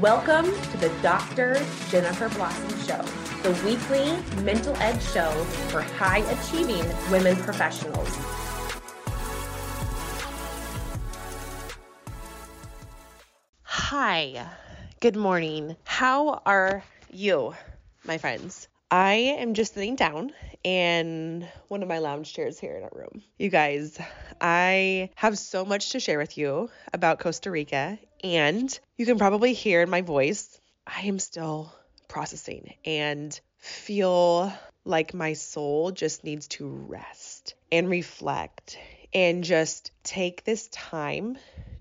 Welcome to the Dr. Jennifer Blossom Show, the weekly mental ed show for high achieving women professionals. Hi, good morning. How are you, my friends? I am just sitting down in one of my lounge chairs here in our room. You guys, I have so much to share with you about Costa Rica, and you can probably hear in my voice, I am still processing and feel like my soul just needs to rest and reflect and just take this time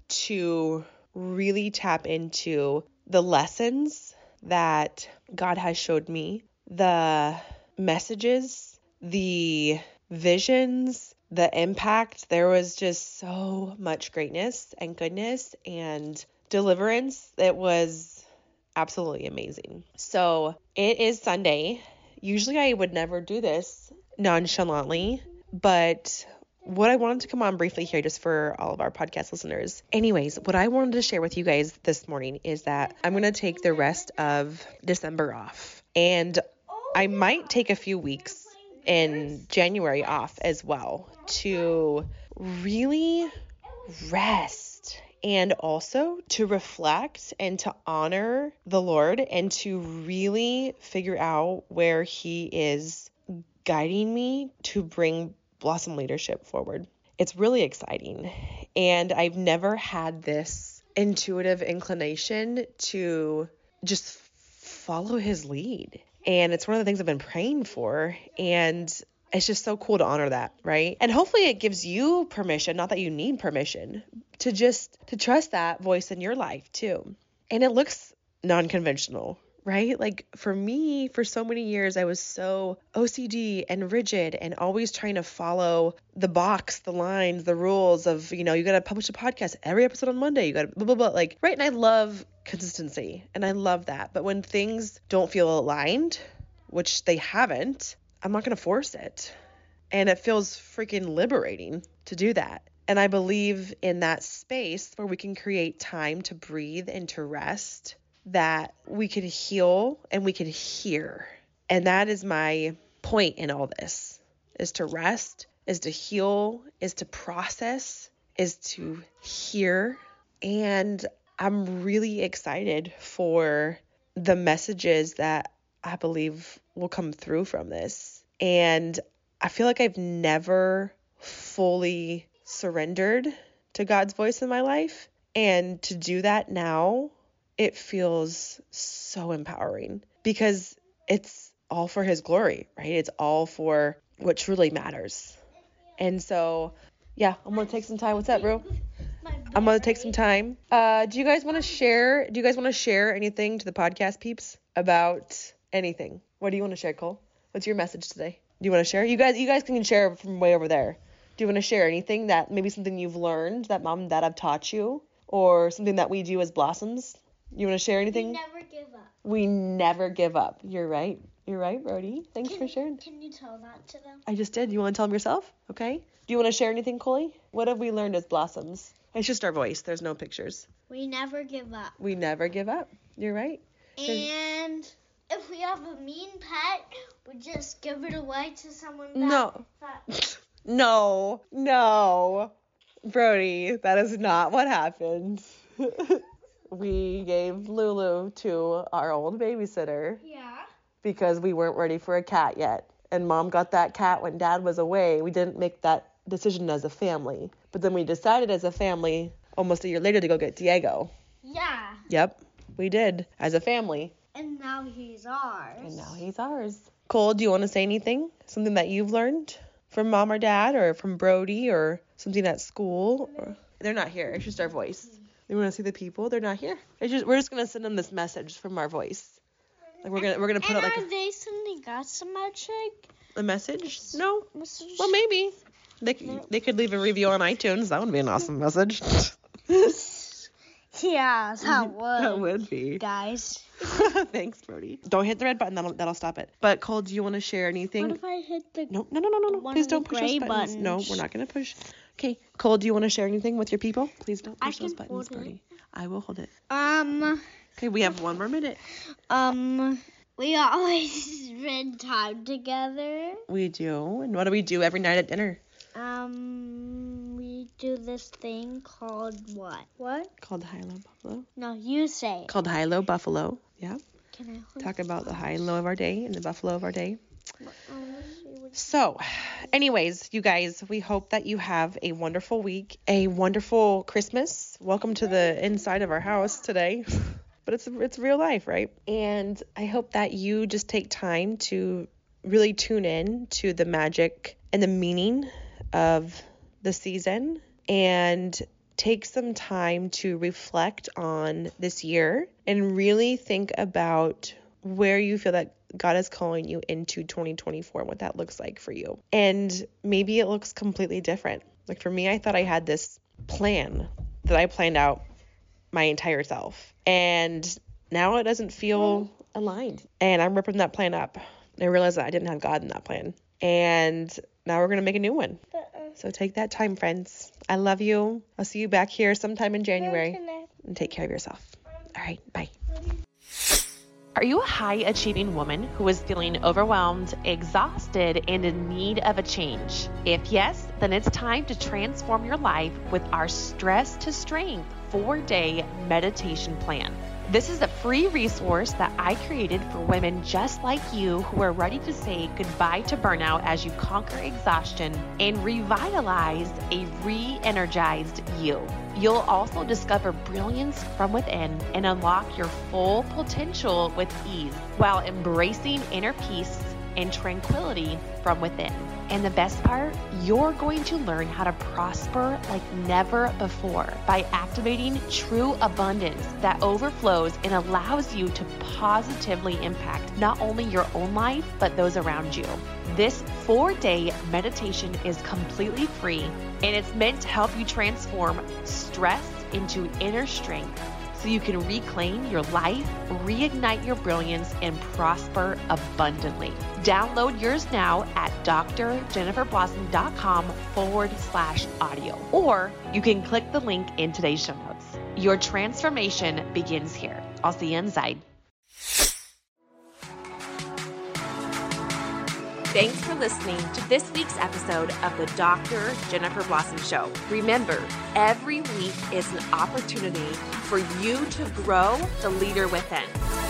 to really tap into the lessons that God has showed me, the messages, the visions, the impact. There was just so much greatness and goodness and deliverance. It was absolutely amazing. So it is Sunday. Usually I would never do this nonchalantly, but what I wanted to come on briefly here, just for all of our podcast listeners. Anyways, what I wanted to share with you guys this morning is that I'm going to take the rest of December off. And I might take a few weeks in January off as well to really rest and also to reflect and to honor the Lord and to really figure out where He is guiding me to bring Blossom Leadership forward. It's really exciting. And I've never had this intuitive inclination to just follow his lead. And it's one of the things I've been praying for. And it's just so cool to honor that, right? And hopefully it gives you permission, not that you need permission, to just to trust that voice in your life too. And it looks non-conventional, right? Like for me, for so many years, I was so OCD and rigid and always trying to follow the box, the lines, the rules of, you know, you got to publish a podcast every episode on Monday. You got to blah, blah, blah. Like, right. And I love consistency and I love that. But when things don't feel aligned, which they haven't, I'm not going to force it. And it feels freaking liberating to do that. And I believe in that space where we can create time to breathe and to rest that we can heal and we can hear. And that is my point in all this is to rest, is to heal, is to process, is to hear. And I'm really excited for the messages that I believe will come through from this. And I feel like I've never fully surrendered to God's voice in my life. And to do that now it feels so empowering because it's all for his glory, right? It's all for what truly matters. And so, yeah, I'm to take some time. What's up, bro? I'm to take some time. Uh, do you guys want to share? Do you guys want to share anything to the podcast peeps about anything? What do you want to share, Cole? What's your message today? Do you want to share? You guys, you guys can share from way over there. Do you want to share anything that maybe something you've learned that mom and dad have taught you, or something that we do as blossoms you want to share anything? We never give up. We never give up. You're right. You're right, Brody. Thanks can, for sharing. Can you tell that to them? I just did. You want to tell them yourself? Okay. Do you want to share anything, Coley? What have we learned as blossoms? It's just our voice. There's no pictures. We never give up. We never give up. You're right. And if we have a mean pet, we just give it away to someone. That, no. That... no. No. Brody, that is not what happened. we gave Lulu to our old babysitter. Yeah. Because we weren't ready for a cat yet. And mom got that cat when dad was away. We didn't make that decision as a family. But then we decided as a family almost a year later to go get Diego. Yeah. Yep, we did as a family. And now he's ours. And now he's ours. Cole, do you want to say anything? Something that you've learned from mom or dad or from Brody or something at school? Or... They're not here. It's just our voice. They want to see the people. They're not here. Just we're just gonna send them this message from our voice. Like we're gonna we're gonna put and out like are they sending us a message? A message? No. Message? Well, maybe they No. they could leave a review on iTunes. That would be an awesome message. Yeah, that would. that would be. Guys. Thanks, Brody. Don't hit the red button. That'll that'll stop it. But Cole, do you want to share anything? What if I hit the No, no, no, no, no, no. Please don't push those gray buttons. No, we're not gonna push. Okay, Cole, do you want to share anything with your people? Please don't push those buttons, hold I will hold it. Um, Okay, we have one more minute. um, we always spend time together. We do. And what do we do every night at dinner? Um, we do this thing called what? What? Called High Low Buffalo. No, you say. it. Called High Low Buffalo. Yeah. Can I hold Talk about the high and low of our day and the buffalo of our day. Um, let's see what- So, anyways, you guys, we hope that you have a wonderful week, a wonderful Christmas. Welcome to the inside of our house today. But it's it's real life, right? And I hope that you just take time to really tune in to the magic and the meaning of the season and take some time to reflect on this year and really think about where you feel that God is calling you into 2024, what that looks like for you. And maybe it looks completely different. Like for me, I thought I had this plan that I planned out my entire self. And now it doesn't feel aligned. And I'm ripping that plan up. I realized that I didn't have God in that plan. And now we're going to make a new one. So take that time, friends. I love you. I'll see you back here sometime in January. And take care of yourself. All right, bye. Are you a high achieving woman who is feeling overwhelmed, exhausted, and in need of a change? If yes, then it's time to transform your life with our Stress to Strength four day meditation plan. This is a free resource that I created for women just like you who are ready to say goodbye to burnout as you conquer exhaustion and revitalize a re energized you. You'll also discover brilliance from within and unlock your full potential with ease while embracing inner peace and tranquility from within. And the best part, you're going to learn how to prosper like never before by activating true abundance that overflows and allows you to positively impact not only your own life, but those around you. This four day meditation is completely free and it's meant to help you transform stress into inner strength so you can reclaim your life, reignite your brilliance, and prosper abundantly. Download yours now at drjenniferblossom.com forward slash audio, or you can click the link in today's show notes. Your transformation begins here. I'll see you inside. Thanks for listening to this week's episode of the Dr. Jennifer Blossom Show. Remember, every week is an opportunity for you to grow the leader within.